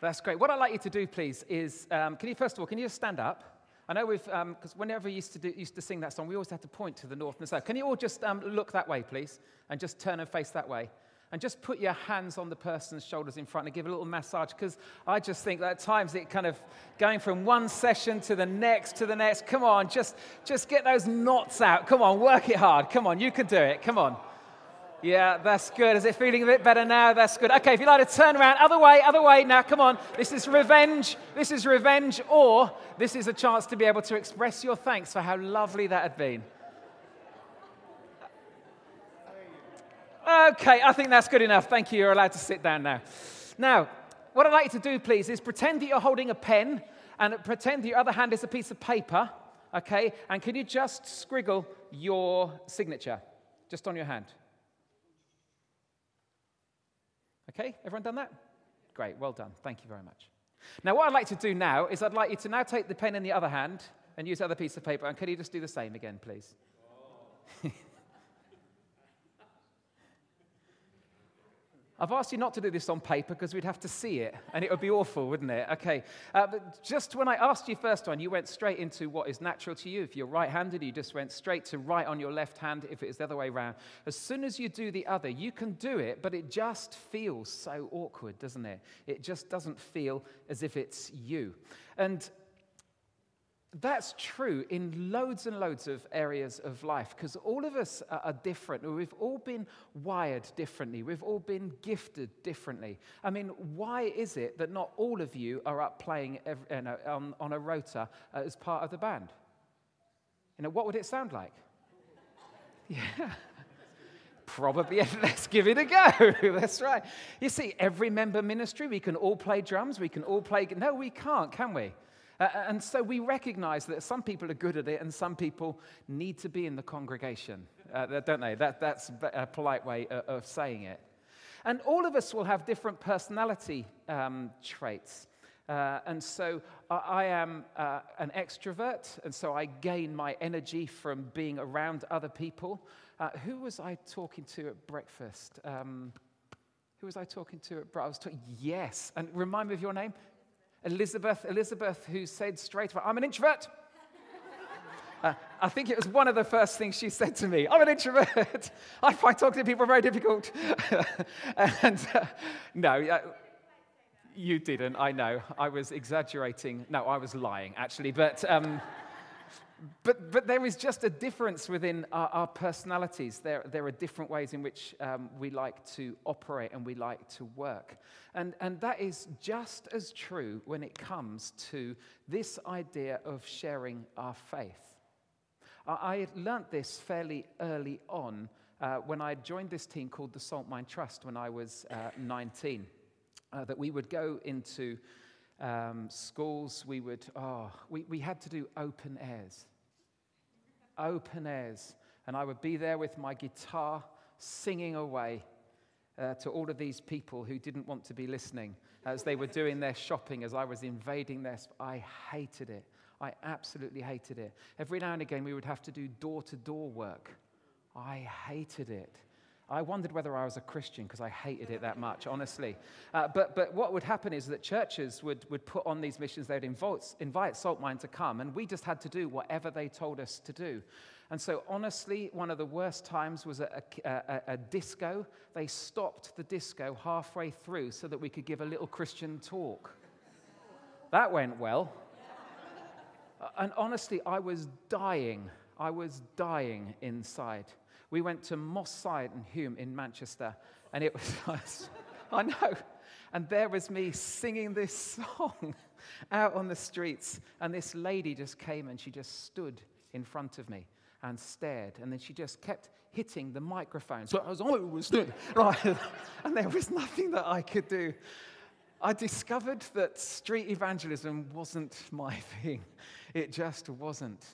That's great. What I'd like you to do, please, is um, can you, first of all, can you just stand up? I know we've, because um, whenever we used to, do, used to sing that song, we always had to point to the north and the south. Can you all just um, look that way, please? And just turn and face that way. And just put your hands on the person's shoulders in front and give a little massage. Because I just think that at times it kind of going from one session to the next to the next. Come on, just, just get those knots out. Come on, work it hard. Come on, you can do it. Come on. Yeah, that's good. Is it feeling a bit better now? That's good. Okay, if you'd like to turn around, other way, other way. Now, come on. This is revenge. This is revenge, or this is a chance to be able to express your thanks for how lovely that had been. Okay, I think that's good enough. Thank you. You're allowed to sit down now. Now, what I'd like you to do, please, is pretend that you're holding a pen and pretend that your other hand is a piece of paper, okay? And can you just scriggle your signature just on your hand? Okay, everyone done that? Great, well done. Thank you very much. Now, what I'd like to do now is I'd like you to now take the pen in the other hand and use the other piece of paper. And can you just do the same again, please? I've asked you not to do this on paper because we'd have to see it and it would be awful, wouldn't it? Okay. Uh, but just when I asked you first one, you went straight into what is natural to you. If you're right handed, you just went straight to right on your left hand if it is the other way around. As soon as you do the other, you can do it, but it just feels so awkward, doesn't it? It just doesn't feel as if it's you. And that's true in loads and loads of areas of life because all of us are different. We've all been wired differently. We've all been gifted differently. I mean, why is it that not all of you are up playing every, you know, on, on, a rota uh, as part of the band? You know, what would it sound like? Yeah. Probably, let's give it a go. That's right. You see, every member ministry, we can all play drums, we can all play. No, we can't, can we? Uh, uh, and so we recognize that some people are good at it and some people need to be in the congregation, uh, don't they? That, that's a polite way of, of saying it. And all of us will have different personality um, traits. Uh, and so I am uh, an extrovert, and so I gain my energy from being around other people. Uh, who was I talking to at breakfast? Um, who was I talking to at breakfast? Yes. And remind me of your name? Elizabeth, Elizabeth, who said straight away, I'm an introvert. Uh, I think it was one of the first things she said to me. I'm an introvert. I find talking to people very difficult. and uh, no, uh, you didn't. I know. I was exaggerating. No, I was lying, actually. But. Um, but, but there is just a difference within our, our personalities. There, there are different ways in which um, we like to operate and we like to work. And, and that is just as true when it comes to this idea of sharing our faith. I, I learnt this fairly early on uh, when I joined this team called the Saltmine Trust when I was uh, 19. Uh, that we would go into um, schools, we would, oh, we, we had to do open airs. Open airs. And I would be there with my guitar singing away uh, to all of these people who didn't want to be listening as they were doing their shopping, as I was invading their. I hated it. I absolutely hated it. Every now and again, we would have to do door to door work. I hated it. I wondered whether I was a Christian because I hated it that much, honestly. Uh, but, but what would happen is that churches would, would put on these missions, they'd invite, invite Saltmine to come, and we just had to do whatever they told us to do. And so, honestly, one of the worst times was a, a, a, a disco. They stopped the disco halfway through so that we could give a little Christian talk. That went well. And honestly, I was dying. I was dying inside. We went to Moss Side and Hulme in Manchester, and it was, I know. And there was me singing this song out on the streets, and this lady just came and she just stood in front of me and stared, and then she just kept hitting the microphone. So I was always doing, right, and there was nothing that I could do. I discovered that street evangelism wasn't my thing. It just wasn't.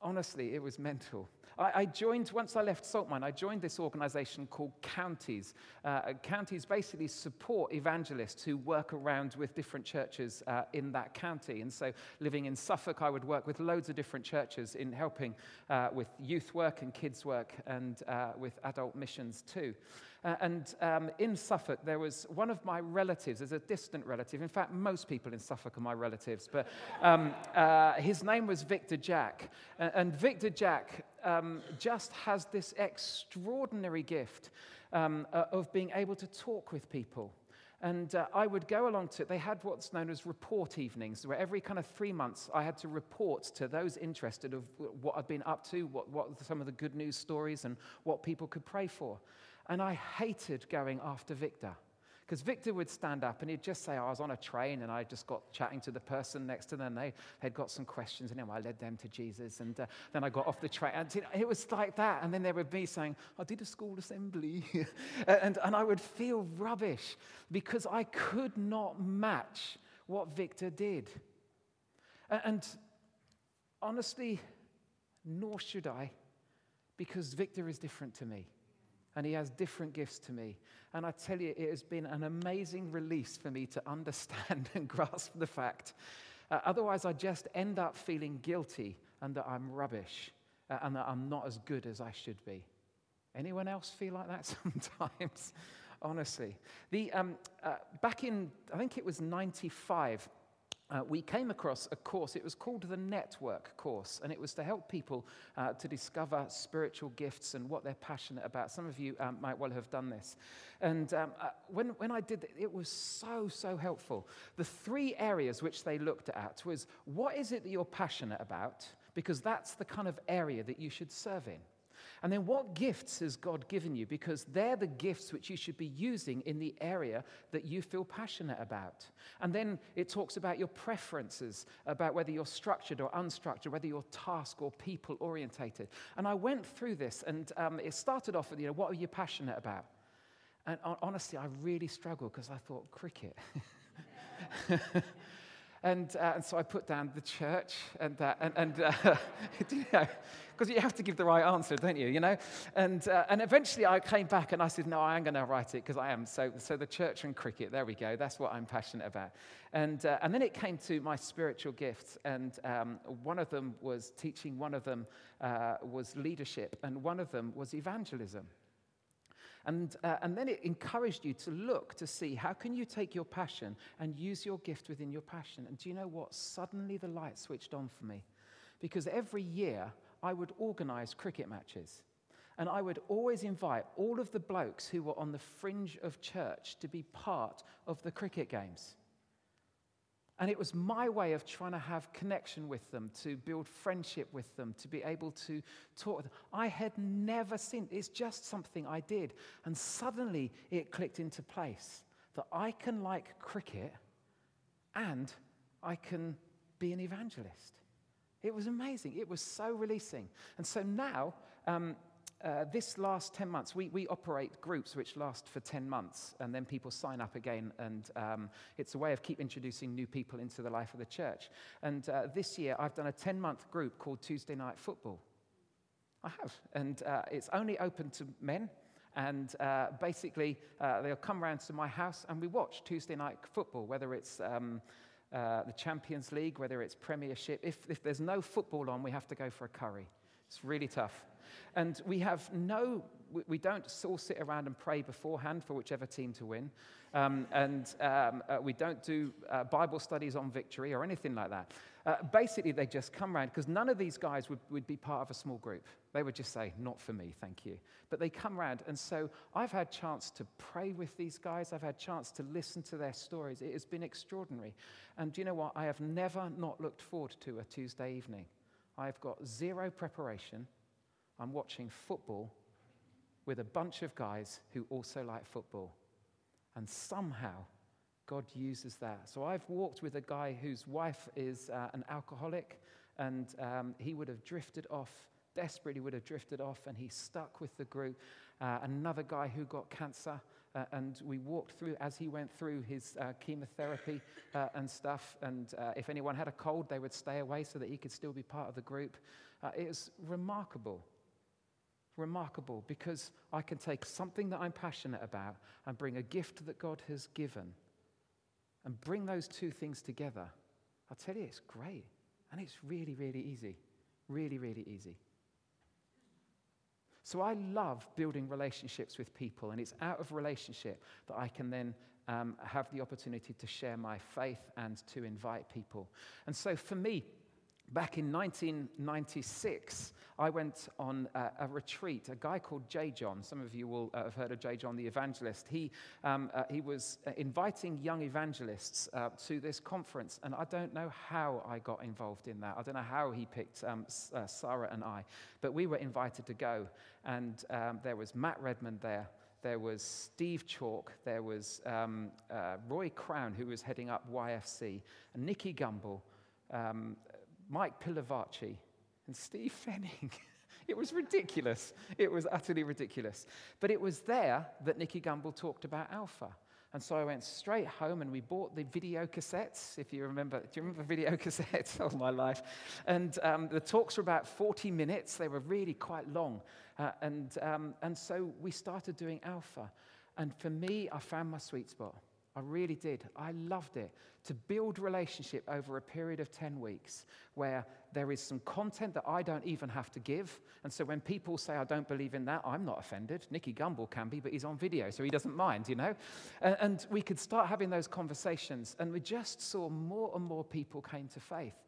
Honestly, it was mental. I, I joined, once I left Saltmine, I joined this organization called Counties. Uh, counties basically support evangelists who work around with different churches uh, in that county. And so, living in Suffolk, I would work with loads of different churches in helping uh, with youth work and kids work and uh, with adult missions too. Uh, and um, in Suffolk, there was one of my relatives, as a distant relative. In fact, most people in Suffolk are my relatives, but um, uh, his name was Victor Jack. Uh, and Victor Jack um, just has this extraordinary gift um, uh, of being able to talk with people. And uh, I would go along to, they had what's known as report evenings, where every kind of three months I had to report to those interested of what I'd been up to, what, what some of the good news stories, and what people could pray for. And I hated going after Victor. Because Victor would stand up and he'd just say, oh, I was on a train and I just got chatting to the person next to them. They had got some questions and you know, I led them to Jesus. And uh, then I got off the train. And it was like that. And then there would be saying, I did a school assembly. and, and I would feel rubbish because I could not match what Victor did. And honestly, nor should I, because Victor is different to me and he has different gifts to me. And I tell you, it has been an amazing release for me to understand and grasp the fact. Uh, otherwise, I just end up feeling guilty and that I'm rubbish uh, and that I'm not as good as I should be. Anyone else feel like that sometimes? Honestly. The, um, uh, back in, I think it was 95, uh, we came across a course. It was called the Network Course, and it was to help people uh, to discover spiritual gifts and what they're passionate about. Some of you um, might well have done this. And um, uh, when, when I did it, it was so, so helpful. The three areas which they looked at was what is it that you're passionate about? Because that's the kind of area that you should serve in. And then what gifts has God given you? Because they're the gifts which you should be using in the area that you feel passionate about. And then it talks about your preferences, about whether you're structured or unstructured, whether you're task or people orientated. And I went through this, and um, it started off with, you know, what are you passionate about? And honestly, I really struggled because I thought, cricket. And, uh, and so I put down the church, and, uh, and, and uh, you know, because you have to give the right answer, don't you? You know, and uh, and eventually I came back and I said, no, I am going to write it because I am. So so the church and cricket, there we go. That's what I'm passionate about. And uh, and then it came to my spiritual gifts, and um, one of them was teaching, one of them uh, was leadership, and one of them was evangelism. And, uh, and then it encouraged you to look to see how can you take your passion and use your gift within your passion. And do you know what? Suddenly the light switched on for me. Because every year I would organize cricket matches. And I would always invite all of the blokes who were on the fringe of church to be part of the cricket games. And it was my way of trying to have connection with them, to build friendship with them, to be able to talk. I had never seen, it's just something I did. And suddenly it clicked into place that I can like cricket and I can be an evangelist. It was amazing. It was so releasing. And so now, um, uh, this last 10 months, we, we operate groups which last for 10 months, and then people sign up again, and um, it's a way of keep introducing new people into the life of the church. And uh, this year, I've done a 10 month group called Tuesday Night Football. I have, and uh, it's only open to men. And uh, basically, uh, they'll come round to my house and we watch Tuesday night football, whether it's um, uh, the Champions League, whether it's Premiership. If, if there's no football on, we have to go for a curry. It's really tough. And we have no, we don't all sit around and pray beforehand for whichever team to win. Um, and um, uh, we don't do uh, Bible studies on victory or anything like that. Uh, basically, they just come around because none of these guys would, would be part of a small group. They would just say, Not for me, thank you. But they come around. And so I've had chance to pray with these guys, I've had chance to listen to their stories. It has been extraordinary. And do you know what? I have never not looked forward to a Tuesday evening. I've got zero preparation. I'm watching football with a bunch of guys who also like football. And somehow, God uses that. So I've walked with a guy whose wife is uh, an alcoholic, and um, he would have drifted off, desperately would have drifted off, and he stuck with the group. Uh, another guy who got cancer, uh, and we walked through as he went through his uh, chemotherapy uh, and stuff. And uh, if anyone had a cold, they would stay away so that he could still be part of the group. it was remarkable remarkable because I can take something that I'm passionate about and bring a gift that God has given and bring those two things together. I'll tell you, it's great. And it's really, really easy. Really, really easy. So I love building relationships with people, and it's out of relationship that I can then um, have the opportunity to share my faith and to invite people. And so for me, Back in 1996, I went on a, a, retreat. A guy called J. John, some of you will uh, have heard of J. John the evangelist. He, um, uh, he was uh, inviting young evangelists uh, to this conference, and I don't know how I got involved in that. I don't know how he picked um, uh, Sarah and I, but we were invited to go. And um, there was Matt Redman there. There was Steve Chalke. There was um, uh, Roy Crowne, who was heading up YFC, and Nicky Gumbel. Um, Mike Pilavachi, and Steve Fenning. it was ridiculous. It was utterly ridiculous. But it was there that Nicky Gumbel talked about Alpha. And so I went straight home and we bought the video cassettes, if you remember. Do you remember video cassettes? All my life. And um, the talks were about 40 minutes, they were really quite long. Uh, and, um, and so we started doing Alpha. And for me, I found my sweet spot. I really did. I loved it. To build relationship over a period of 10 weeks where there is some content that I don't even have to give. And so when people say, I don't believe in that, I'm not offended. Nicky Gumbel can be, but he's on video, so he doesn't mind, you know? And we could start having those conversations. And we just saw more and more people came to faith.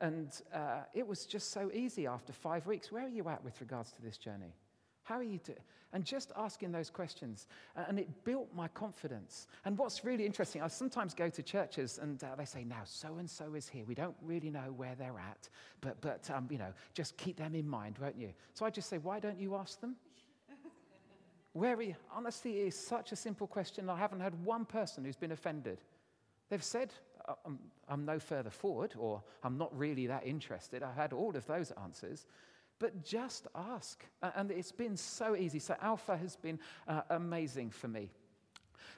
And uh, it was just so easy after five weeks. Where are you at with regards to this journey? How are you doing? And just asking those questions. And it built my confidence. And what's really interesting, I sometimes go to churches and uh, they say, now, so and so is here. We don't really know where they're at, but, but um, you know, just keep them in mind, won't you? So I just say, why don't you ask them? where are you? Honestly, it is such a simple question. I haven't had one person who's been offended. They've said, uh, I'm, I'm no further forward, or I'm not really that interested. I've had all of those answers. But just ask. And it's been so easy. So, Alpha has been uh, amazing for me.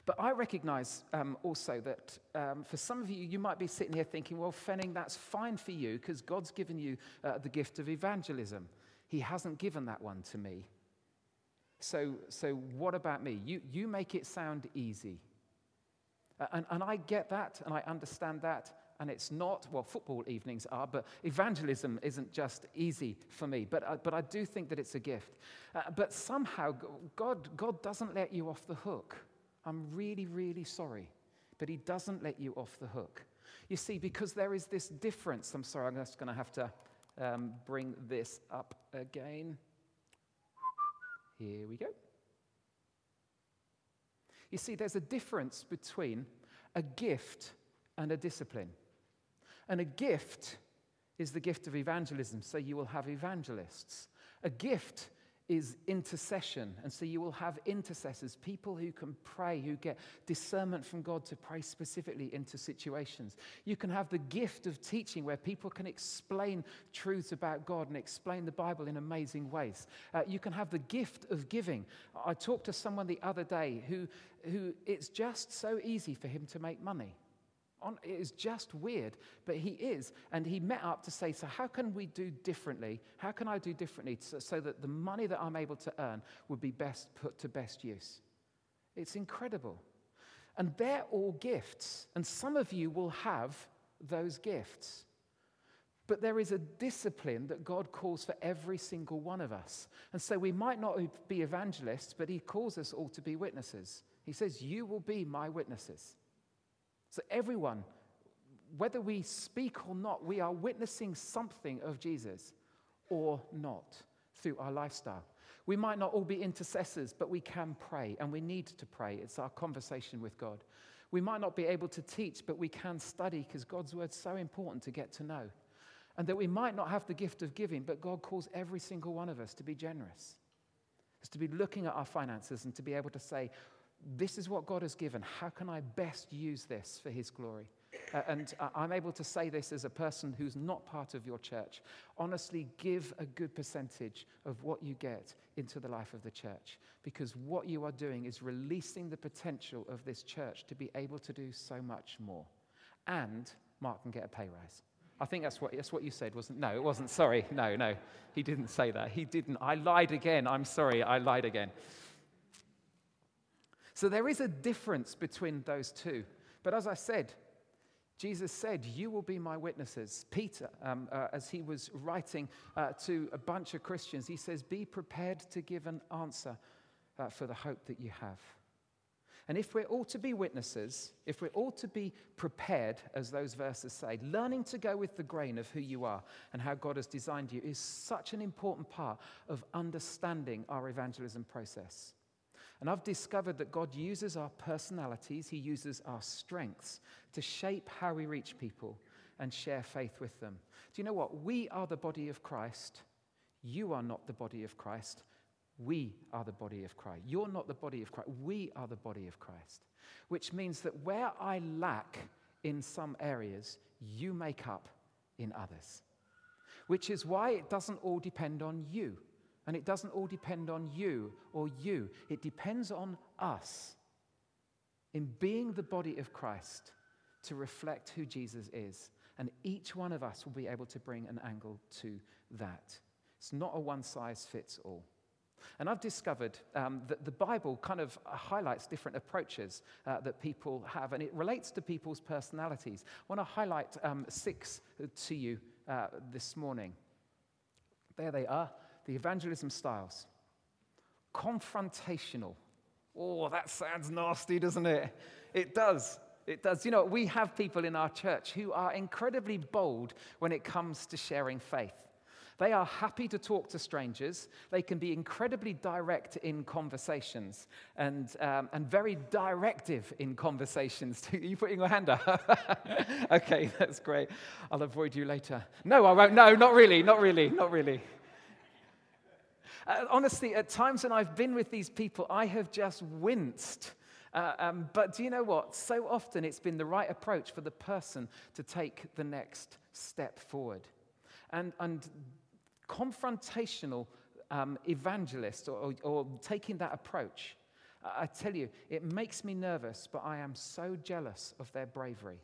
But I recognize um, also that um, for some of you, you might be sitting here thinking, well, Fenning, that's fine for you because God's given you uh, the gift of evangelism. He hasn't given that one to me. So, so what about me? You, you make it sound easy. And, and I get that and I understand that and it's not, well, football evenings are, but evangelism isn't just easy for me. But, uh, but I do think that it's a gift. Uh, but somehow, God, God doesn't let you off the hook. I'm really, really sorry. But He doesn't let you off the hook. You see, because there is this difference. I'm sorry, I'm just going to have to um, bring this up again. Here we go. You see, there's a difference between a gift and a discipline. And a gift is the gift of evangelism, so you will have evangelists. A gift is intercession, and so you will have intercessors, people who can pray, who get discernment from God to pray specifically into situations. You can have the gift of teaching, where people can explain truths about God and explain the Bible in amazing ways. Uh, you can have the gift of giving. I talked to someone the other day who, who it's just so easy for him to make money. On, it is just weird, but he is. And he met up to say, So, how can we do differently? How can I do differently so, so that the money that I'm able to earn would be best put to best use? It's incredible. And they're all gifts. And some of you will have those gifts. But there is a discipline that God calls for every single one of us. And so we might not be evangelists, but He calls us all to be witnesses. He says, You will be my witnesses. So, everyone, whether we speak or not, we are witnessing something of Jesus or not through our lifestyle. We might not all be intercessors, but we can pray and we need to pray. It's our conversation with God. We might not be able to teach, but we can study because God's word's so important to get to know. And that we might not have the gift of giving, but God calls every single one of us to be generous. Is to be looking at our finances and to be able to say, this is what God has given. How can I best use this for His glory? Uh, and uh, I'm able to say this as a person who's not part of your church. Honestly, give a good percentage of what you get into the life of the church because what you are doing is releasing the potential of this church to be able to do so much more. And Mark can get a pay rise. I think that's what, that's what you said, wasn't No, it wasn't. Sorry. No, no. He didn't say that. He didn't. I lied again. I'm sorry. I lied again. So there is a difference between those two. But as I said, Jesus said, You will be my witnesses. Peter, um, uh, as he was writing uh, to a bunch of Christians, he says, Be prepared to give an answer uh, for the hope that you have. And if we're all to be witnesses, if we're all to be prepared, as those verses say, learning to go with the grain of who you are and how God has designed you is such an important part of understanding our evangelism process. And I've discovered that God uses our personalities, He uses our strengths to shape how we reach people and share faith with them. Do you know what? We are the body of Christ. You are not the body of Christ. We are the body of Christ. You're not the body of Christ. We are the body of Christ. Which means that where I lack in some areas, you make up in others. Which is why it doesn't all depend on you. And it doesn't all depend on you or you. It depends on us in being the body of Christ to reflect who Jesus is. And each one of us will be able to bring an angle to that. It's not a one size fits all. And I've discovered um, that the Bible kind of highlights different approaches uh, that people have, and it relates to people's personalities. I want to highlight um, six to you uh, this morning. There they are the evangelism styles. Confrontational. Oh, that sounds nasty, doesn't it? It does. It does. You know, we have people in our church who are incredibly bold when it comes to sharing faith. They are happy to talk to strangers. They can be incredibly direct in conversations and, um, and very directive in conversations. Are you putting your hand up? okay, that's great. I'll avoid you later. No, I won't. No, not really, not really, not really. Uh, honestly, at times when I've been with these people, I have just winced. Uh, um, but do you know what? So often it's been the right approach for the person to take the next step forward. And, and confrontational um, evangelist or, or, or, taking that approach, I tell you, it makes me nervous, but I am so jealous of their bravery.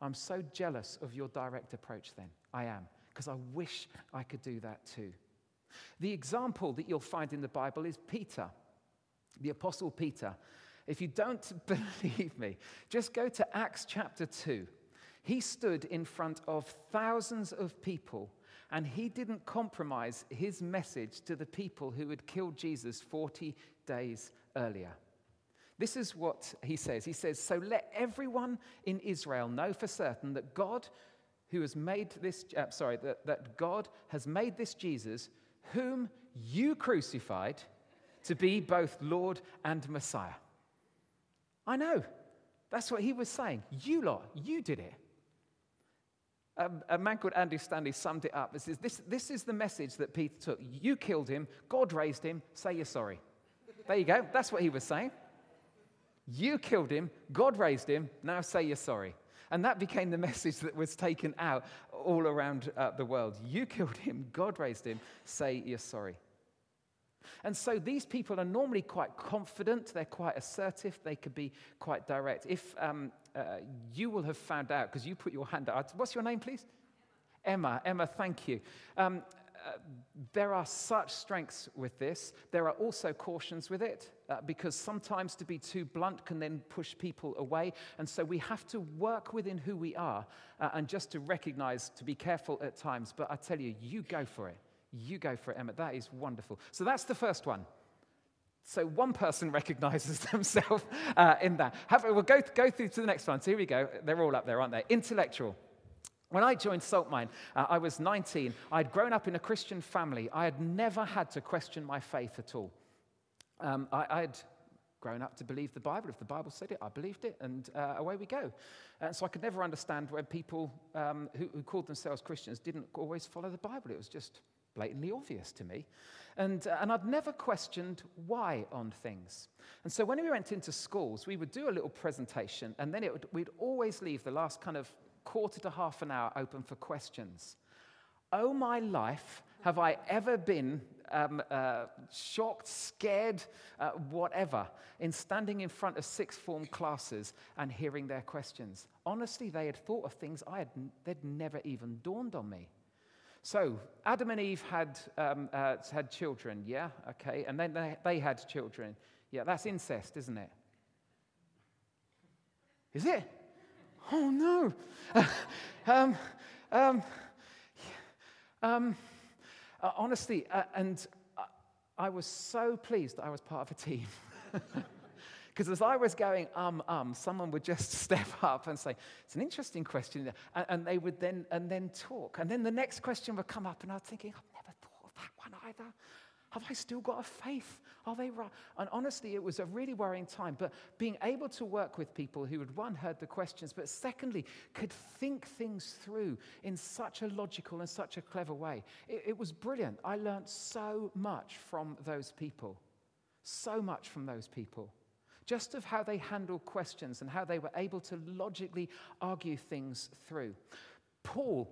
I'm so jealous of your direct approach, then. I am, because I wish I could do that too. The example that you'll find in the Bible is Peter, the Apostle Peter. If you don't believe me, just go to Acts chapter 2. He stood in front of thousands of people and he didn't compromise his message to the people who had killed Jesus 40 days earlier. This is what he says. He says, So let everyone in Israel know for certain that God, who has made this, uh, sorry, that, that God has made this Jesus, whom you crucified, to be both Lord and Messiah. I know. That's what he was saying. You lot, you did it. Um, a man called Andy Stanley summed it up. This says, this, this is the message that Peter took. You killed him, God raised him, say you're sorry. There you go. That's what he was saying. You killed him, God raised him, now say you're sorry. And that became the message that was taken out all around uh, the world. You killed him, God raised him, say you're sorry. And so these people are normally quite confident, they're quite assertive, they could be quite direct. If um, uh, you will have found out, because you put your hand out, what's your name, please? Emma. Emma, thank you. Um, there are such strengths with this. There are also cautions with it, uh, because sometimes to be too blunt can then push people away. And so we have to work within who we are uh, and just to recognize, to be careful at times. But I tell you, you go for it. You go for it, Emma. That is wonderful. So that's the first one. So one person recognizes themselves uh, in that. Have, we'll go, go through to the next one. So here we go. They're all up there, aren't they? Intellectual. When I joined Saltmine, uh, I was 19. I'd grown up in a Christian family. I had never had to question my faith at all. Um, I, had grown up to believe the Bible. If the Bible said it, I believed it, and uh, away we go. And so I could never understand when people um, who, who, called themselves Christians didn't always follow the Bible. It was just blatantly obvious to me. And, uh, and I'd never questioned why on things. And so when we went into schools, we would do a little presentation, and then would, we'd always leave the last kind of quarter to half an hour open for questions. Oh, my life, have I ever been um, uh, shocked, scared, uh, whatever, in standing in front of sixth form classes and hearing their questions? Honestly, they had thought of things I had, they'd never even dawned on me. So, Adam and Eve had, um, uh, had children, yeah? Okay. And then they, they had children. Yeah, that's incest, isn't it? Is it? Oh no. um, um, um, uh, honestly, uh, and uh, I was so pleased that I was part of a team. Because as I was going, um, um, someone would just step up and say, It's an interesting question. And, and, they would then, and then talk. And then the next question would come up, and I was thinking, I've never thought of that one either. Have I still got a faith? Are they right? And honestly, it was a really worrying time. But being able to work with people who had, one, heard the questions, but secondly, could think things through in such a logical and such a clever way, it, it was brilliant. I learned so much from those people. So much from those people. Just of how they handled questions and how they were able to logically argue things through. Paul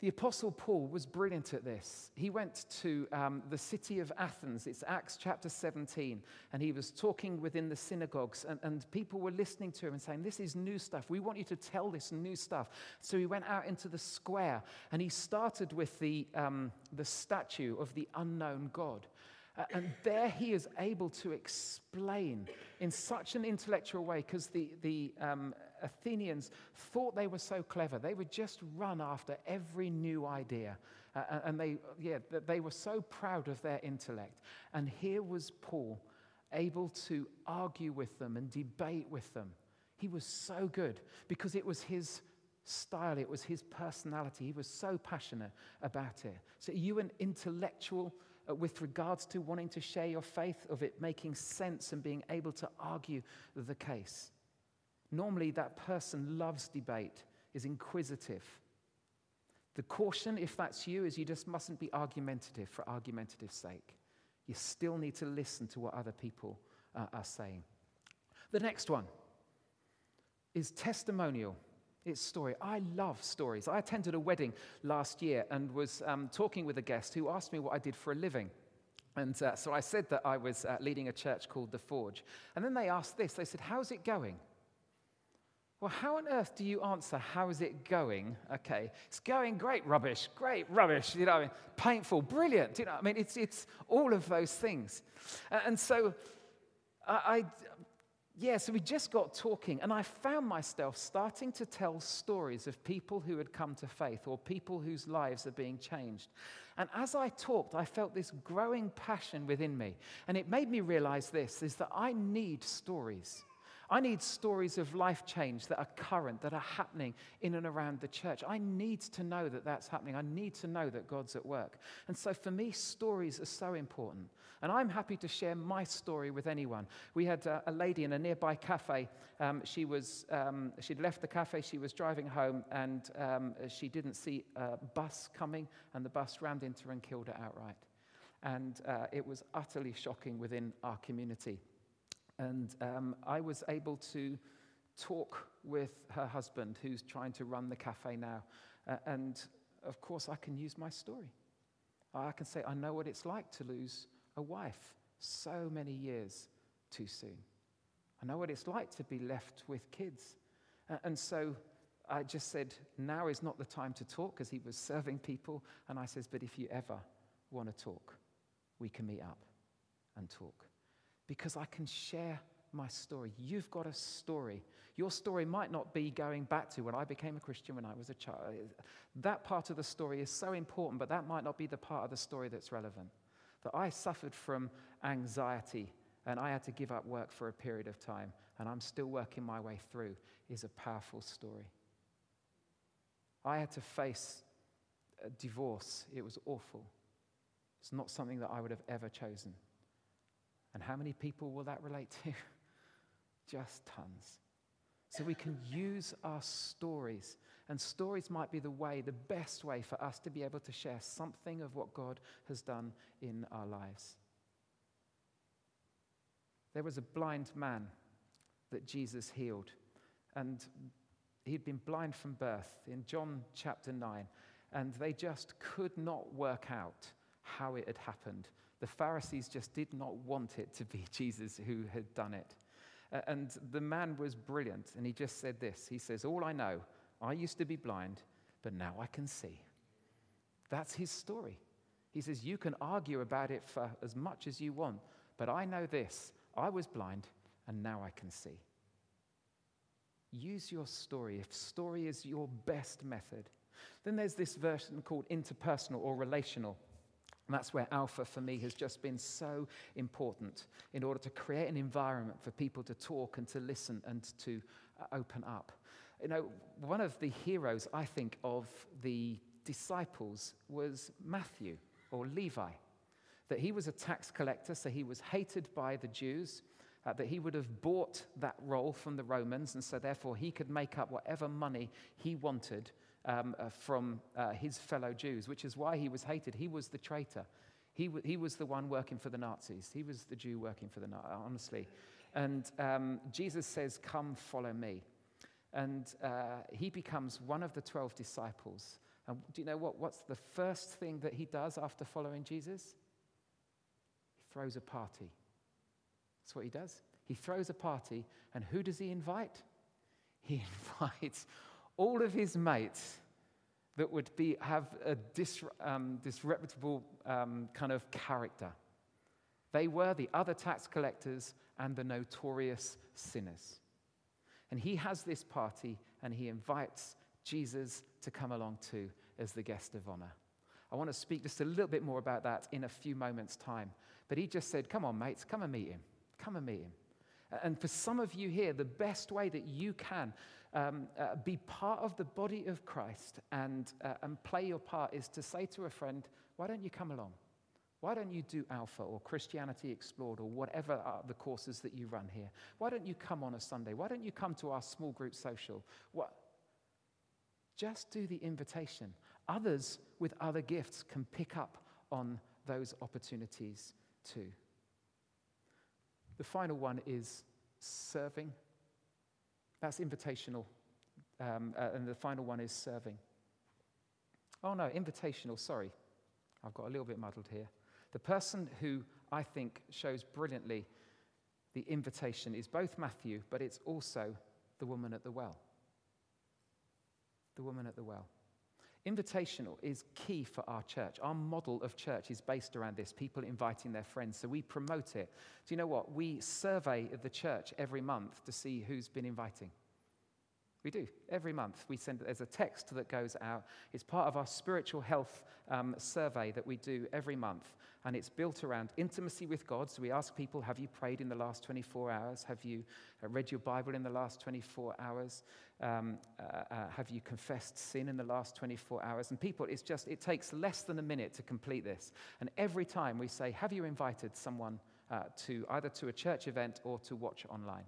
the Apostle Paul was brilliant at this. He went to um, the city of Athens, it's Acts chapter 17, and he was talking within the synagogues, and, and people were listening to him and saying, This is new stuff. We want you to tell this new stuff. So he went out into the square, and he started with the, um, the statue of the unknown God. Uh, and there he is able to explain in such an intellectual way, because the, the um, Athenians thought they were so clever. They would just run after every new idea. Uh, and they, yeah, they were so proud of their intellect. And here was Paul able to argue with them and debate with them. He was so good because it was his style, it was his personality. He was so passionate about it. So, are you an intellectual uh, with regards to wanting to share your faith, of it making sense and being able to argue the case? Normally, that person loves debate, is inquisitive. The caution, if that's you, is you just mustn't be argumentative for argumentative's sake. You still need to listen to what other people uh, are saying. The next one is testimonial. It's story. I love stories. I attended a wedding last year and was um, talking with a guest who asked me what I did for a living. And uh, so I said that I was uh, leading a church called The Forge. And then they asked this they said, How's it going? Well, how on earth do you answer, how's it going? Okay, it's going great, rubbish, great, rubbish, you know, I mean, painful, brilliant, you know, I mean, it's, it's all of those things. And so I, I, yeah, so we just got talking, and I found myself starting to tell stories of people who had come to faith or people whose lives are being changed. And as I talked, I felt this growing passion within me. And it made me realize this is that I need stories. I need stories of life change that are current, that are happening in and around the church. I need to know that that's happening. I need to know that God's at work. And so for me, stories are so important. And I'm happy to share my story with anyone. We had a, a lady in a nearby cafe. Um, she was, um, she'd left the cafe, she was driving home, and um, she didn't see a bus coming, and the bus rammed into her and killed her outright. And uh, it was utterly shocking within our community. And um, I was able to talk with her husband, who's trying to run the cafe now. Uh, and of course, I can use my story. I can say, I know what it's like to lose a wife so many years too soon. I know what it's like to be left with kids. Uh, and so I just said, now is not the time to talk because he was serving people. And I says, but if you ever want to talk, we can meet up and talk because I can share my story. You've got a story. Your story might not be going back to when I became a Christian when I was a child. That part of the story is so important, but that might not be the part of the story that's relevant. That I suffered from anxiety and I had to give up work for a period of time and I'm still working my way through is a powerful story. I had to face a divorce. It was awful. It's not something that I would have ever chosen. And how many people will that relate to? Just tons. So we can use our stories. And stories might be the way, the best way for us to be able to share something of what God has done in our lives. There was a blind man that Jesus healed. And he'd been blind from birth in John chapter 9. And they just could not work out how it had happened. The Pharisees just did not want it to be Jesus who had done it. Uh, and the man was brilliant, and he just said this He says, All I know, I used to be blind, but now I can see. That's his story. He says, You can argue about it for as much as you want, but I know this I was blind, and now I can see. use your story. If story is your best method, then there's this version called interpersonal or relational. And that's where Alpha for me has just been so important in order to create an environment for people to talk and to listen and to uh, open up. You know, one of the heroes, I think, of the disciples was Matthew or Levi. That he was a tax collector, so he was hated by the Jews, uh, that he would have bought that role from the Romans, and so therefore he could make up whatever money he wanted um, uh, from uh, his fellow Jews, which is why he was hated. He was the traitor. He, w- he was the one working for the Nazis. He was the Jew working for the Nazis, honestly. And um, Jesus says, Come, follow me. And uh, he becomes one of the 12 disciples. And do you know what? What's the first thing that he does after following Jesus? He throws a party. That's what he does. He throws a party, and who does he invite? He invites all of his mates that would be, have a dis, um, disreputable um, kind of character. They were the other tax collectors and the notorious sinners. And he has this party and he invites Jesus to come along too as the guest of honor. I want to speak just a little bit more about that in a few moments' time. But he just said, Come on, mates, come and meet him. Come and meet him. And for some of you here, the best way that you can um, uh, be part of the body of Christ and, uh, and play your part is to say to a friend, Why don't you come along? Why don't you do Alpha or Christianity Explored or whatever are the courses that you run here? Why don't you come on a Sunday? Why don't you come to our small group social? What? Just do the invitation. Others with other gifts can pick up on those opportunities too. The final one is serving. That's invitational. Um, uh, and the final one is serving. Oh, no, invitational, sorry. I've got a little bit muddled here. The person who I think shows brilliantly the invitation is both Matthew, but it's also the woman at the well. The woman at the well. Invitational is key for our church. Our model of church is based around this people inviting their friends. So we promote it. Do you know what? We survey the church every month to see who's been inviting. We do. Every month, we send, there's a text that goes out. It's part of our spiritual health um, survey that we do every month. And it's built around intimacy with God. So we ask people, have you prayed in the last 24 hours? Have you uh, read your Bible in the last 24 hours? Um, uh, uh, have you confessed sin in the last 24 hours? And people, it's just, it takes less than a minute to complete this. And every time we say, have you invited someone uh, to either to a church event or to watch online?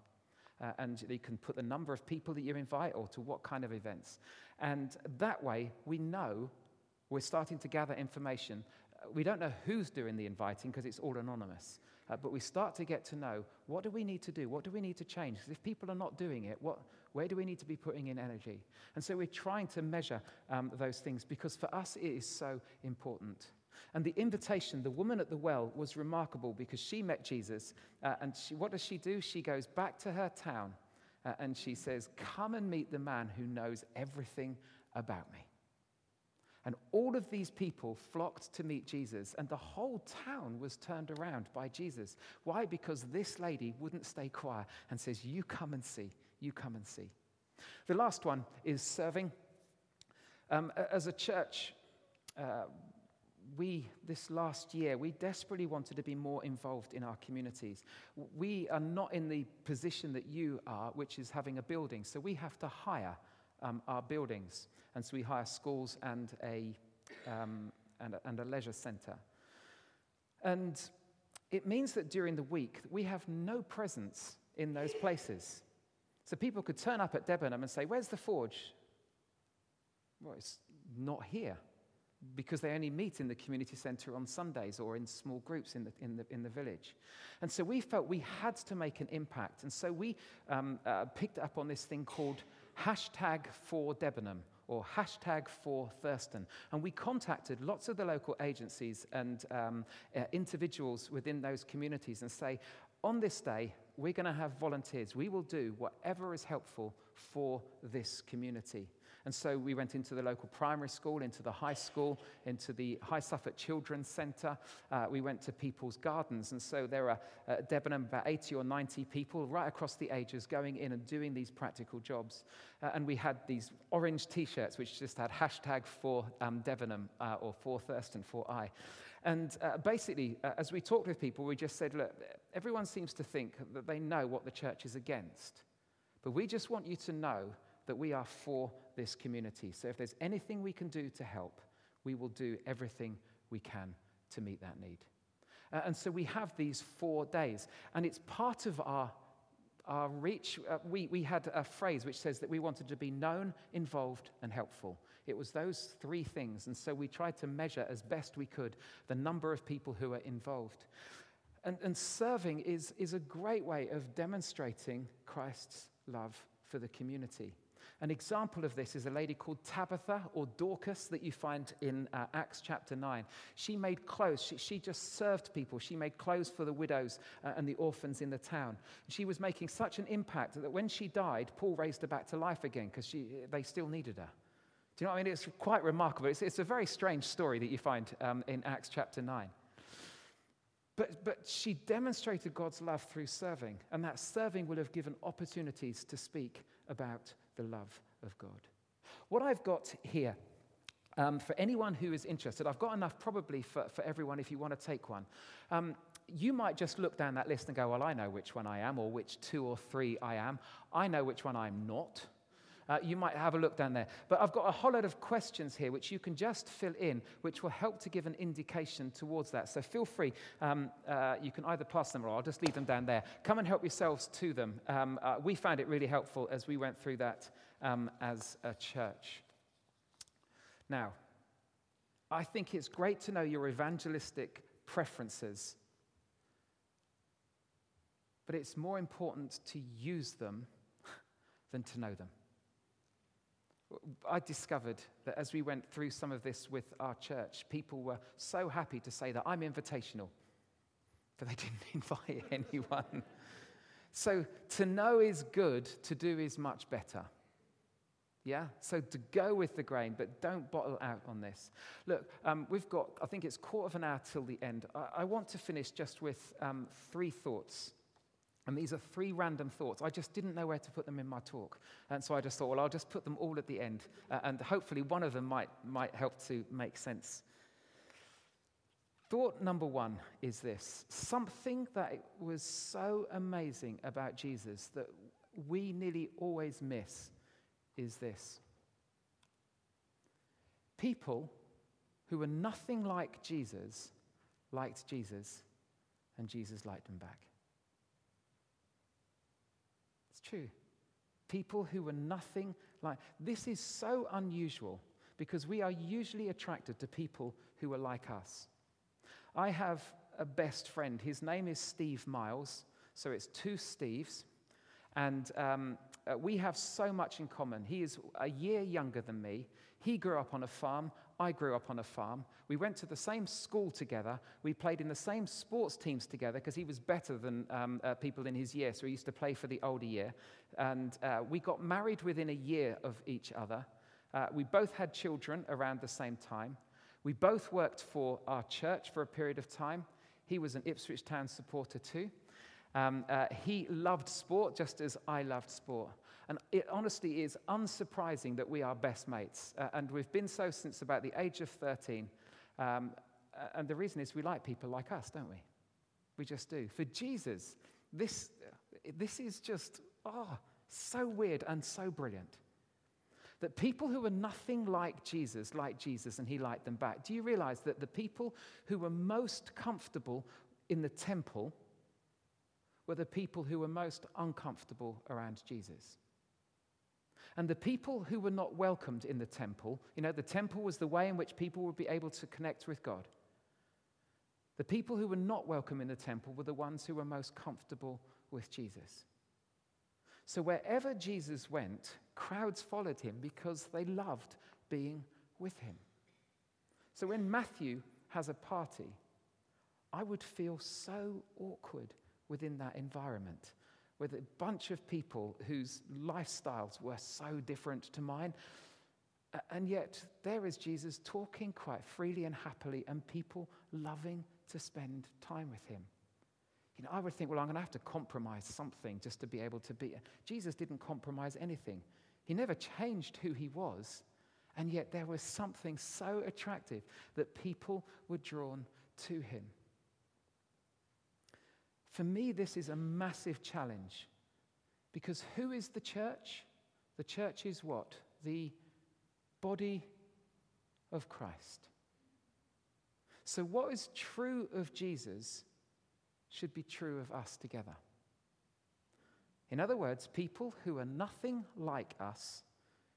Uh, and you can put the number of people that you invite or to what kind of events. And that way, we know we're starting to gather information. Uh, we don't know who's doing the inviting because it's all anonymous. Uh, but we start to get to know what do we need to do? What do we need to change? Because if people are not doing it, what, where do we need to be putting in energy? And so we're trying to measure um, those things because for us it is so important. And the invitation, the woman at the well, was remarkable because she met Jesus. Uh, and she, what does she do? She goes back to her town uh, and she says, Come and meet the man who knows everything about me. And all of these people flocked to meet Jesus, and the whole town was turned around by Jesus. Why? Because this lady wouldn't stay quiet and says, You come and see, you come and see. The last one is serving. Um, as a church, uh, we, this last year, we desperately wanted to be more involved in our communities. We are not in the position that you are, which is having a building. So we have to hire um, our buildings. And so we hire schools and a, um, and a, and a leisure centre. And it means that during the week, we have no presence in those places. So people could turn up at Debenham and say, Where's the forge? Well, it's not here because they only meet in the community centre on Sundays or in small groups in the, in the, in the village. And so we felt we had to make an impact. And so we um, uh, picked up on this thing called hashtag for Debenham or hashtag for Thurston. And we contacted lots of the local agencies and um, uh, individuals within those communities and say, on this day, we're going to have volunteers. We will do whatever is helpful for this community. And so we went into the local primary school, into the high school, into the High Suffolk Children's Centre. Uh, we went to people's gardens. And so there are uh, Debenham, about 80 or 90 people right across the ages going in and doing these practical jobs. Uh, and we had these orange t shirts which just had hashtag for um, Debenham uh, or for Thurston, for Eye. And uh, basically, uh, as we talked with people, we just said, look, everyone seems to think that they know what the church is against. But we just want you to know that we are for this community. So if there's anything we can do to help, we will do everything we can to meet that need. Uh, and so we have these four days, and it's part of our, our reach. Uh, we, we had a phrase which says that we wanted to be known, involved, and helpful. It was those three things, and so we tried to measure as best we could the number of people who are involved. And, and serving is, is a great way of demonstrating Christ's love for the community. An example of this is a lady called Tabitha or Dorcas that you find in uh, Acts chapter 9. She made clothes, she, she, just served people. She made clothes for the widows uh, and the orphans in the town. She was making such an impact that when she died, Paul raised her back to life again because they still needed her. Do you know what I mean? It's quite remarkable. It's, it's a very strange story that you find um, in Acts chapter 9. But, but she demonstrated God's love through serving, and that serving will have given opportunities to speak about the love of God. What I've got here, um, for anyone who is interested, I've got enough probably for, for everyone if you want to take one. Um, you might just look down that list and go, Well, I know which one I am, or which two or three I am. I know which one I'm not uh, you might have a look down there. But I've got a whole lot of questions here which you can just fill in, which will help to give an indication towards that. So feel free. Um, uh, you can either pass them or I'll just leave them down there. Come and help yourselves to them. Um, uh, we found it really helpful as we went through that um, as a church. Now, I think it's great to know your evangelistic preferences, but it's more important to use them than to know them. I discovered that as we went through some of this with our church, people were so happy to say that I'm invitational, but they didn't invite anyone. So to know is good, to do is much better. Yeah? So to go with the grain, but don't bottle out on this. Look, um, we've got, I think it's quarter of an hour till the end. I, I want to finish just with um, three thoughts and these are three random thoughts. I just didn't know where to put them in my talk. And so I just thought, well, I'll just put them all at the end. Uh, and hopefully one of them might, might help to make sense. Thought number one is this something that was so amazing about Jesus that we nearly always miss is this. People who were nothing like Jesus liked Jesus, and Jesus liked them back. It's true. People who were nothing like this is so unusual because we are usually attracted to people who are like us. I have a best friend. His name is Steve Miles. So it's two Steves. And um, uh, we have so much in common. He is a year younger than me. He grew up on a farm. I grew up on a farm. We went to the same school together. We played in the same sports teams together because he was better than um, uh, people in his year. So he used to play for the older year. And uh, we got married within a year of each other. Uh, we both had children around the same time. We both worked for our church for a period of time. He was an Ipswich Town supporter too. Um, uh, he loved sport just as I loved sport. And it honestly is unsurprising that we are best mates. Uh, and we've been so since about the age of 13. Um, and the reason is we like people like us, don't we? We just do. For Jesus, this, this is just, oh, so weird and so brilliant. That people who were nothing like Jesus like Jesus and he liked them back. Do you realize that the people who were most comfortable in the temple were the people who were most uncomfortable around Jesus? And the people who were not welcomed in the temple, you know, the temple was the way in which people would be able to connect with God. The people who were not welcome in the temple were the ones who were most comfortable with Jesus. So wherever Jesus went, crowds followed him because they loved being with him. So when Matthew has a party, I would feel so awkward within that environment with a bunch of people whose lifestyles were so different to mine. And yet, there is Jesus talking quite freely and happily, and people loving to spend time with him. You know, I would think, well, I'm going to have to compromise something just to be able to be. Jesus didn't compromise anything. He never changed who he was, and yet there was something so attractive that people were drawn to him. For me, this is a massive challenge because who is the church? The church is what? The body of Christ. So, what is true of Jesus should be true of us together. In other words, people who are nothing like us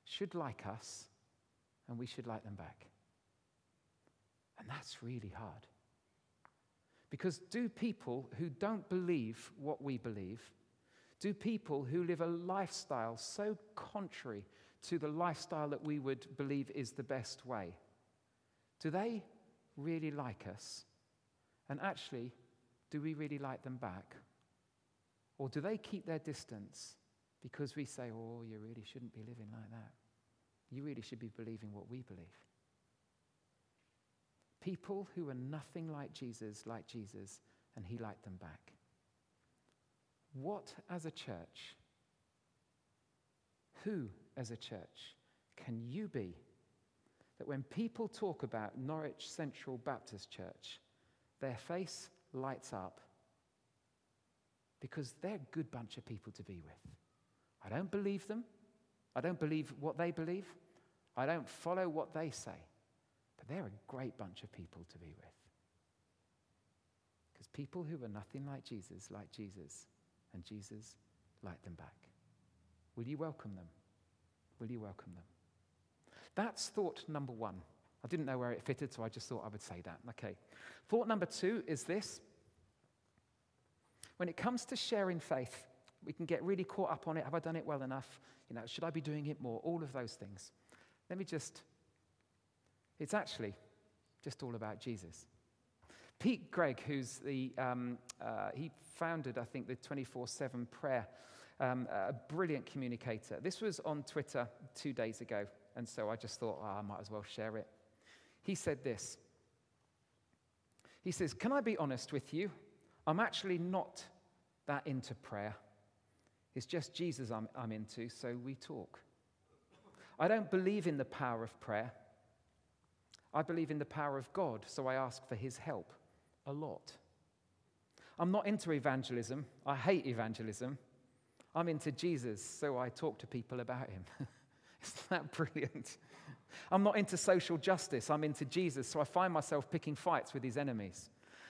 should like us, and we should like them back. And that's really hard. Because do people who don't believe what we believe, do people who live a lifestyle so contrary to the lifestyle that we would believe is the best way, do they really like us? And actually, do we really like them back? Or do they keep their distance because we say, oh, you really shouldn't be living like that? You really should be believing what we believe. People who are nothing like Jesus, like Jesus, and he liked them back. What, as a church, who, as a church, can you be that when people talk about Norwich Central Baptist Church, their face lights up because they're a good bunch of people to be with. I don't believe them. I don't believe what they believe. I don't follow what they say. They're a great bunch of people to be with. Because people who are nothing like Jesus like Jesus, and Jesus like them back. Will you welcome them? Will you welcome them? That's thought number one. I didn't know where it fitted, so I just thought I would say that. Okay. Thought number two is this. When it comes to sharing faith, we can get really caught up on it. Have I done it well enough? You know, should I be doing it more? All of those things. Let me just, it's actually just all about Jesus. Pete Greig, who's the, um, uh, he founded, I think, the 24 7 prayer, um, a brilliant communicator. This was on Twitter two days ago, and so I just thought, oh, I might as well share it. He said this He says, Can I be honest with you? I'm actually not that into prayer. It's just Jesus I'm, I'm into, so we talk. I don't believe in the power of prayer. I believe in the power of God, so I ask for his help a lot. I'm not into evangelism. I hate evangelism. I'm into Jesus, so I talk to people about him. Isn't that brilliant? I'm not into social justice. I'm into Jesus, so I find myself picking fights with his enemies.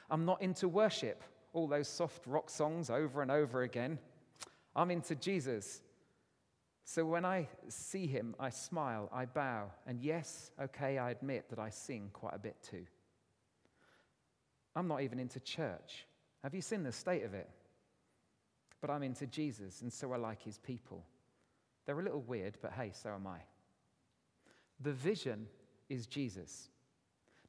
I'm not into worship, all those soft rock songs over and over again. I'm into Jesus. So when I see him, I smile, I bow, and yes, okay, I admit that I sing quite a bit too. I'm not even into church. Have you seen the state of it? But I'm into Jesus, and so I like his people. They're a little weird, but hey, so am I. The vision is Jesus.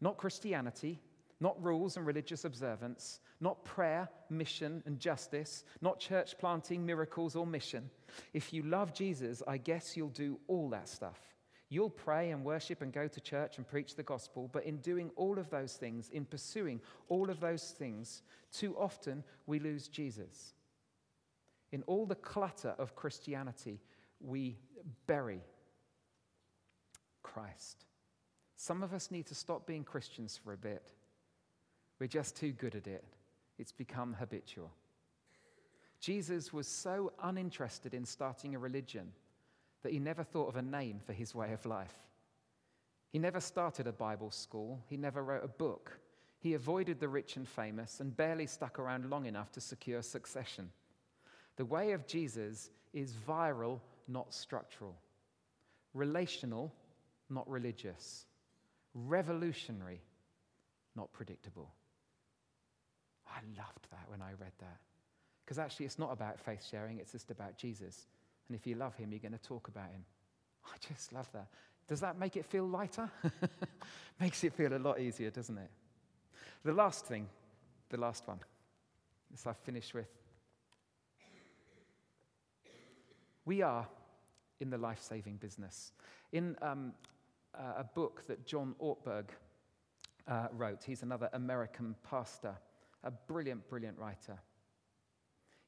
Not Christianity, not rules and religious observance, not prayer, mission, and justice, not church planting, miracles, or mission. If you love Jesus, I guess you'll do all that stuff. You'll pray and worship and go to church and preach the gospel, but in doing all of those things, in pursuing all of those things, too often we lose Jesus. In all the clutter of Christianity, we bury Christ. Some of us need to stop being Christians for a bit. We're just too good at it, it's become habitual. Jesus was so uninterested in starting a religion that he never thought of a name for his way of life. He never started a Bible school, he never wrote a book. He avoided the rich and famous and barely stuck around long enough to secure succession. The way of Jesus is viral, not structural, relational, not religious, revolutionary, not predictable. I loved that when I read that. Because actually, it's not about faith sharing, it's just about Jesus. And if you love him, you're going to talk about him. I just love that. Does that make it feel lighter? Makes it feel a lot easier, doesn't it? The last thing, the last one, this I've finished with. We are in the life saving business. In um, uh, a book that John Ortberg uh, wrote. He's another American pastor, a brilliant, brilliant writer.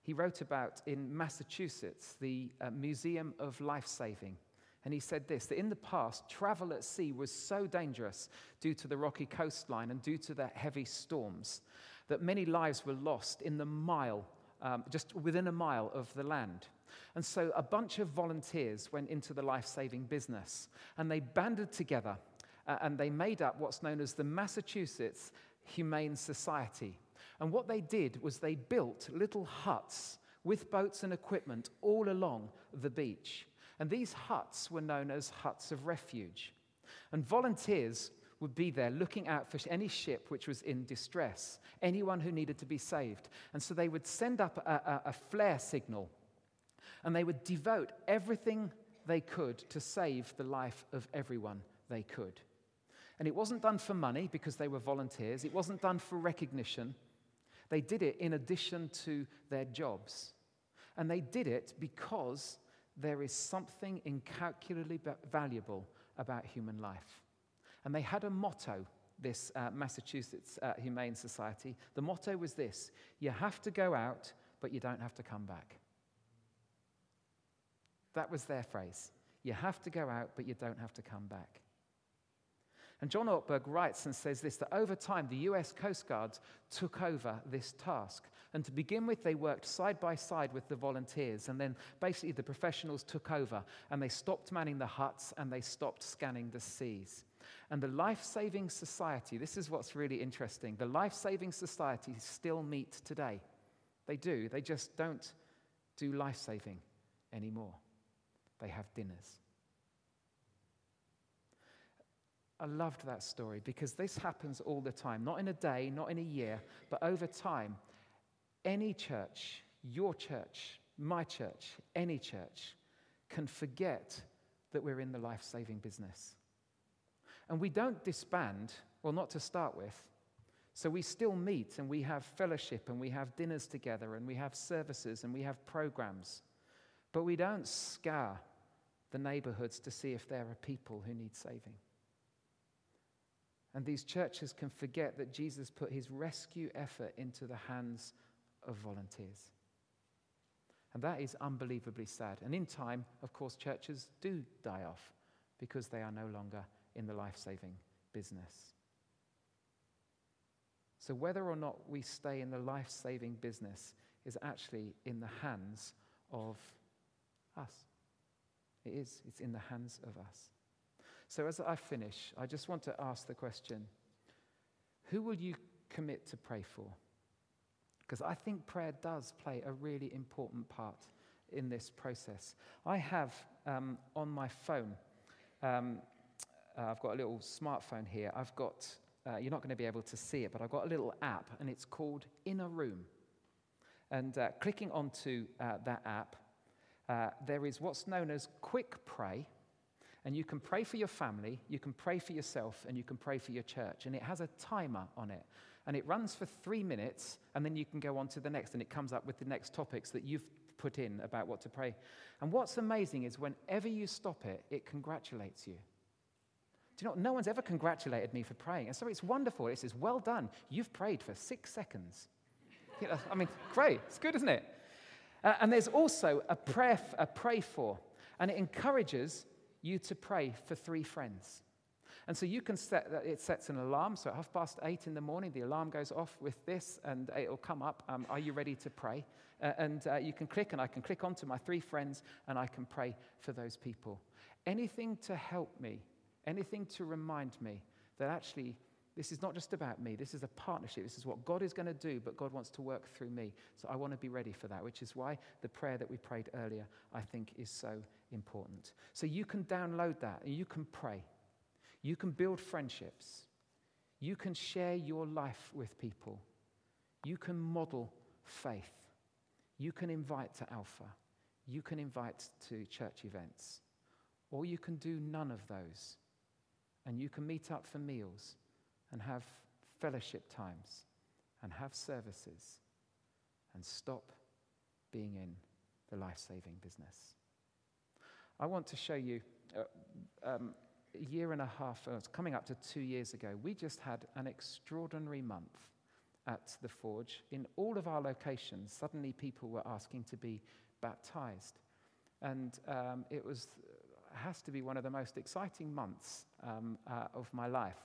He wrote about in Massachusetts the uh, Museum of Life Saving. And he said this that in the past, travel at sea was so dangerous due to the rocky coastline and due to the heavy storms that many lives were lost in the mile, um, just within a mile of the land. And so a bunch of volunteers went into the life saving business and they banded together uh, and they made up what's known as the Massachusetts Humane Society. And what they did was they built little huts with boats and equipment all along the beach. And these huts were known as huts of refuge. And volunteers would be there looking out for any ship which was in distress, anyone who needed to be saved. And so they would send up a, a, a flare signal and they would devote everything they could to save the life of everyone they could. And it wasn't done for money because they were volunteers, it wasn't done for recognition. They did it in addition to their jobs. And they did it because there is something incalculably valuable about human life. And they had a motto, this uh, Massachusetts uh, Humane Society. The motto was this you have to go out, but you don't have to come back. That was their phrase. You have to go out, but you don't have to come back. And John Ortberg writes and says this that over time, the US Coast Guard took over this task. And to begin with, they worked side by side with the volunteers. And then basically, the professionals took over and they stopped manning the huts and they stopped scanning the seas. And the Life Saving Society, this is what's really interesting. The Life Saving Society still meet today. They do, they just don't do life saving anymore. They have dinners. I loved that story because this happens all the time, not in a day, not in a year, but over time. Any church, your church, my church, any church, can forget that we're in the life saving business. And we don't disband, well, not to start with. So we still meet and we have fellowship and we have dinners together and we have services and we have programs. But we don't scour the neighborhoods to see if there are people who need saving. And these churches can forget that Jesus put his rescue effort into the hands of volunteers. And that is unbelievably sad. And in time, of course, churches do die off because they are no longer in the life saving business. So, whether or not we stay in the life saving business is actually in the hands of us. It is, it's in the hands of us. So, as I finish, I just want to ask the question who will you commit to pray for? Because I think prayer does play a really important part in this process. I have um, on my phone, um, uh, I've got a little smartphone here. I've got, uh, you're not going to be able to see it, but I've got a little app, and it's called Inner Room. And uh, clicking onto uh, that app, uh, there is what's known as Quick Pray. And you can pray for your family, you can pray for yourself, and you can pray for your church. And it has a timer on it. And it runs for three minutes, and then you can go on to the next, and it comes up with the next topics that you've put in about what to pray. And what's amazing is whenever you stop it, it congratulates you. Do you know, no one's ever congratulated me for praying. And so it's wonderful. It says, Well done. You've prayed for six seconds. You know, I mean, great. It's good, isn't it? Uh, and there's also a pray for, and it encourages you to pray for three friends. And so you can set that, it sets an alarm. So at half past eight in the morning, the alarm goes off with this, and it'll come up. Um, Are you ready to pray? Uh, and uh, you can click, and I can click onto my three friends, and I can pray for those people. Anything to help me, anything to remind me that actually this is not just about me. This is a partnership. This is what God is going to do, but God wants to work through me. So I want to be ready for that, which is why the prayer that we prayed earlier, I think, is so important. So you can download that and you can pray. You can build friendships. You can share your life with people. You can model faith. You can invite to Alpha. You can invite to church events. Or you can do none of those. And you can meet up for meals and have fellowship times and have services and stop being in the life saving business. I want to show you uh, um, a year and a half, oh, it's coming up to two years ago, we just had an extraordinary month at the Forge. In all of our locations, suddenly people were asking to be baptized. And um, it was, has to be one of the most exciting months um, uh, of my life.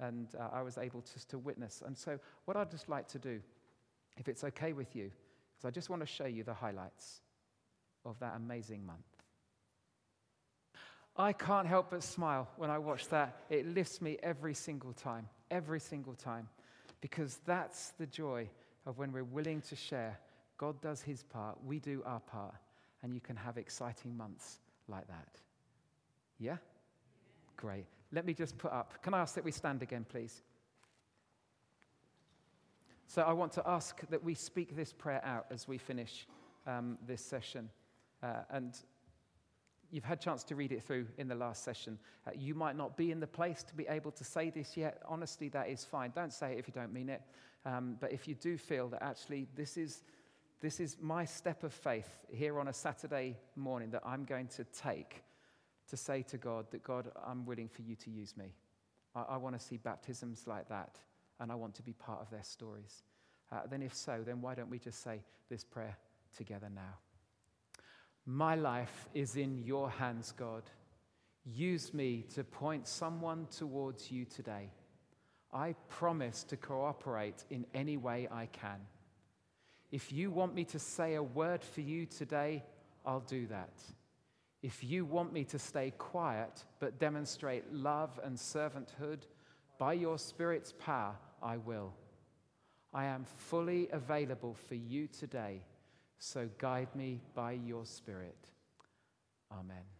And uh, I was able just to witness. And so, what I'd just like to do, if it's okay with you, is I just want to show you the highlights of that amazing month. I can't help but smile when I watch that. It lifts me every single time, every single time, because that's the joy of when we're willing to share. God does his part, we do our part, and you can have exciting months like that. Yeah? Great. Let me just put up. Can I ask that we stand again, please? So I want to ask that we speak this prayer out as we finish um, this session. Uh, and you've had a chance to read it through in the last session. Uh, you might not be in the place to be able to say this yet. Honestly, that is fine. Don't say it if you don't mean it. Um, but if you do feel that actually this is, this is my step of faith here on a Saturday morning that I'm going to take to say to God that, God, I'm willing for you to use me. I, I want to see baptisms like that, and I want to be part of their stories. Uh, then, if so, then why don't we just say this prayer together now? My life is in your hands, God. Use me to point someone towards you today. I promise to cooperate in any way I can. If you want me to say a word for you today, I'll do that. If you want me to stay quiet but demonstrate love and servanthood by your Spirit's power, I will. I am fully available for you today so guide me by your Spirit. Amen.